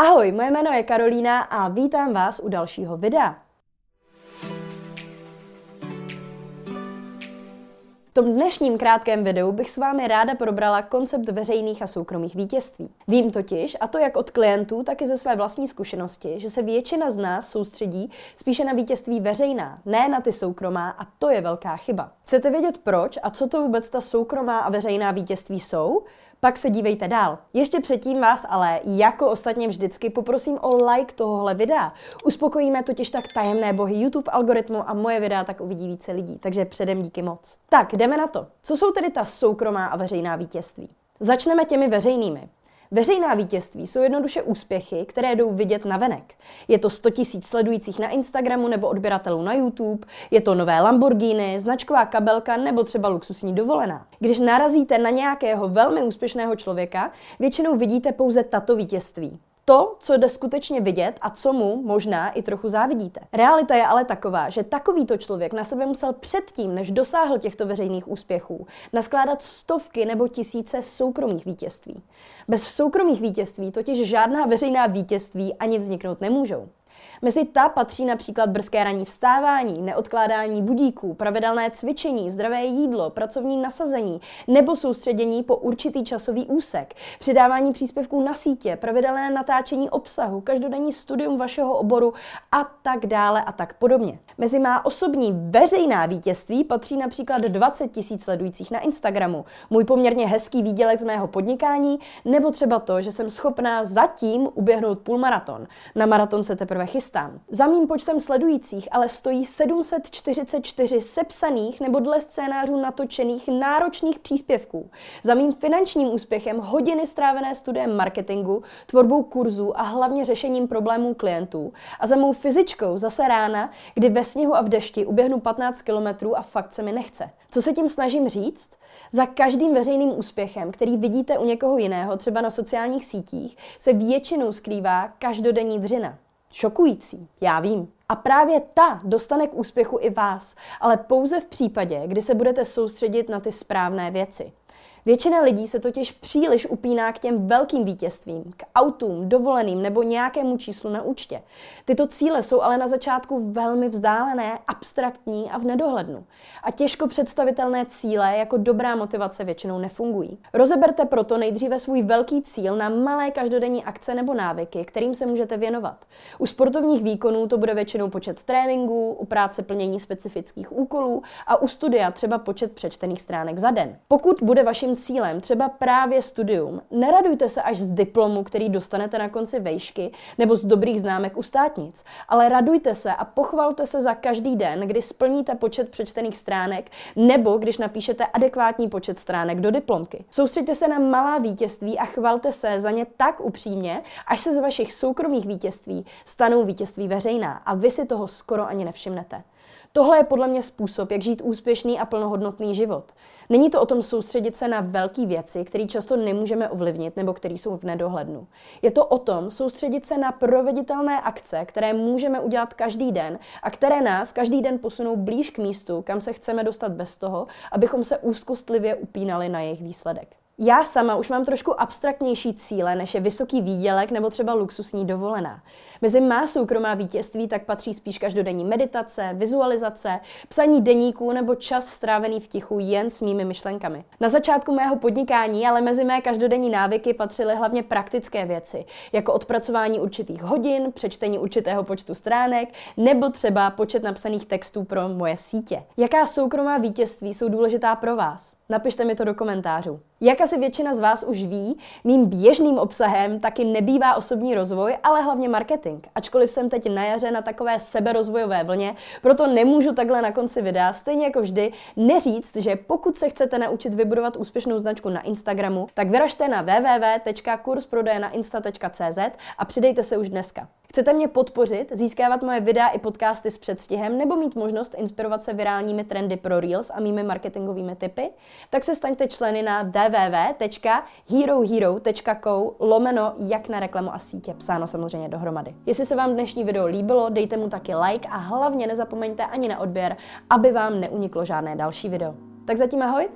Ahoj, moje jméno je Karolína a vítám vás u dalšího videa. V tom dnešním krátkém videu bych s vámi ráda probrala koncept veřejných a soukromých vítězství. Vím totiž, a to jak od klientů, tak i ze své vlastní zkušenosti, že se většina z nás soustředí spíše na vítězství veřejná, ne na ty soukromá a to je velká chyba. Chcete vědět proč a co to vůbec ta soukromá a veřejná vítězství jsou? Pak se dívejte dál. Ještě předtím vás ale, jako ostatně vždycky, poprosím o like tohohle videa. Uspokojíme totiž tak tajemné bohy YouTube algoritmu a moje videa tak uvidí více lidí, takže předem díky moc. Tak, jdeme na to. Co jsou tedy ta soukromá a veřejná vítězství? Začneme těmi veřejnými. Veřejná vítězství jsou jednoduše úspěchy, které jdou vidět na venek. Je to 100 000 sledujících na Instagramu nebo odběratelů na YouTube, je to nové Lamborghini, značková kabelka nebo třeba luxusní dovolená. Když narazíte na nějakého velmi úspěšného člověka, většinou vidíte pouze tato vítězství to, co jde skutečně vidět a co mu možná i trochu závidíte. Realita je ale taková, že takovýto člověk na sebe musel předtím, než dosáhl těchto veřejných úspěchů, naskládat stovky nebo tisíce soukromých vítězství. Bez soukromých vítězství totiž žádná veřejná vítězství ani vzniknout nemůžou. Mezi ta patří například brzké ranní vstávání, neodkládání budíků, pravidelné cvičení, zdravé jídlo, pracovní nasazení nebo soustředění po určitý časový úsek, přidávání příspěvků na sítě, pravidelné natáčení obsahu, každodenní studium vašeho oboru a tak dále a tak podobně. Mezi má osobní veřejná vítězství patří například 20 tisíc sledujících na Instagramu, můj poměrně hezký výdělek z mého podnikání nebo třeba to, že jsem schopná zatím uběhnout půlmaraton. Na maraton se teprve chystám. Za mým počtem sledujících ale stojí 744 sepsaných nebo dle scénářů natočených náročných příspěvků. Za mým finančním úspěchem hodiny strávené studiem marketingu, tvorbou kurzů a hlavně řešením problémů klientů. A za mou fyzičkou zase rána, kdy ve sněhu a v dešti uběhnu 15 kilometrů a fakt se mi nechce. Co se tím snažím říct? Za každým veřejným úspěchem, který vidíte u někoho jiného, třeba na sociálních sítích, se většinou skrývá každodenní dřina. Šokující, já vím. A právě ta dostane k úspěchu i vás, ale pouze v případě, kdy se budete soustředit na ty správné věci. Většina lidí se totiž příliš upíná k těm velkým vítězstvím, k autům, dovoleným nebo nějakému číslu na účtě. Tyto cíle jsou ale na začátku velmi vzdálené, abstraktní a v nedohlednu. A těžko představitelné cíle jako dobrá motivace většinou nefungují. Rozeberte proto nejdříve svůj velký cíl na malé každodenní akce nebo návyky, kterým se můžete věnovat. U sportovních výkonů to bude většinou počet tréninků, u práce plnění specifických úkolů a u studia třeba počet přečtených stránek za den. Pokud bude vaším cílem, třeba právě studium, neradujte se až z diplomu, který dostanete na konci vejšky, nebo z dobrých známek u státnic, ale radujte se a pochvalte se za každý den, kdy splníte počet přečtených stránek, nebo když napíšete adekvátní počet stránek do diplomky. Soustřeďte se na malá vítězství a chvalte se za ně tak upřímně, až se z vašich soukromých vítězství stanou vítězství veřejná a vy si toho skoro ani nevšimnete. Tohle je podle mě způsob, jak žít úspěšný a plnohodnotný život. Není to o tom soustředit se na velké věci, které často nemůžeme ovlivnit nebo které jsou v nedohlednu. Je to o tom soustředit se na proveditelné akce, které můžeme udělat každý den a které nás každý den posunou blíž k místu, kam se chceme dostat bez toho, abychom se úzkostlivě upínali na jejich výsledek. Já sama už mám trošku abstraktnější cíle, než je vysoký výdělek nebo třeba luxusní dovolená. Mezi má soukromá vítězství tak patří spíš každodenní meditace, vizualizace, psaní deníků nebo čas strávený v tichu jen s mými myšlenkami. Na začátku mého podnikání ale mezi mé každodenní návyky patřily hlavně praktické věci, jako odpracování určitých hodin, přečtení určitého počtu stránek nebo třeba počet napsaných textů pro moje sítě. Jaká soukromá vítězství jsou důležitá pro vás? Napište mi to do komentářů. Jak asi většina z vás už ví, mým běžným obsahem taky nebývá osobní rozvoj, ale hlavně marketing. Ačkoliv jsem teď na jaře na takové seberozvojové vlně, proto nemůžu takhle na konci videa, stejně jako vždy, neříct, že pokud se chcete naučit vybudovat úspěšnou značku na Instagramu, tak vyražte na www.kursprodejnainsta.cz a přidejte se už dneska. Chcete mě podpořit, získávat moje videa i podcasty s předstihem nebo mít možnost inspirovat se virálními trendy pro Reels a mými marketingovými typy? Tak se staňte členy na www.herohero.co lomeno jak na reklamu a sítě, psáno samozřejmě dohromady. Jestli se vám dnešní video líbilo, dejte mu taky like a hlavně nezapomeňte ani na odběr, aby vám neuniklo žádné další video. Tak zatím ahoj!